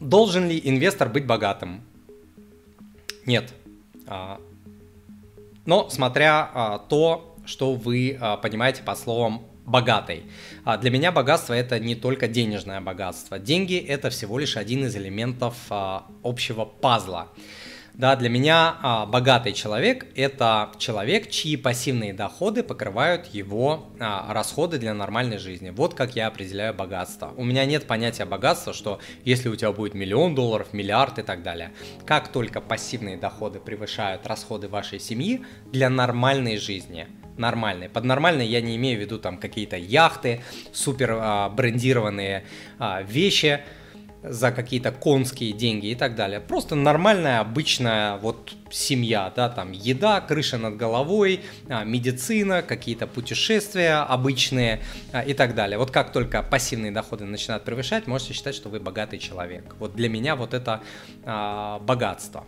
должен ли инвестор быть богатым? Нет. А, но смотря а, то, что вы а, понимаете под словом богатый. Для меня богатство это не только денежное богатство. Деньги это всего лишь один из элементов общего пазла. Да, для меня а, богатый человек – это человек, чьи пассивные доходы покрывают его а, расходы для нормальной жизни. Вот как я определяю богатство. У меня нет понятия богатства, что если у тебя будет миллион долларов, миллиард и так далее. Как только пассивные доходы превышают расходы вашей семьи для нормальной жизни – нормальной. Под нормальной я не имею в виду там какие-то яхты, супер а, брендированные а, вещи, за какие-то конские деньги и так далее. Просто нормальная, обычная вот семья, да, там еда, крыша над головой, а, медицина, какие-то путешествия обычные а, и так далее. Вот как только пассивные доходы начинают превышать, можете считать, что вы богатый человек. Вот для меня вот это а, богатство.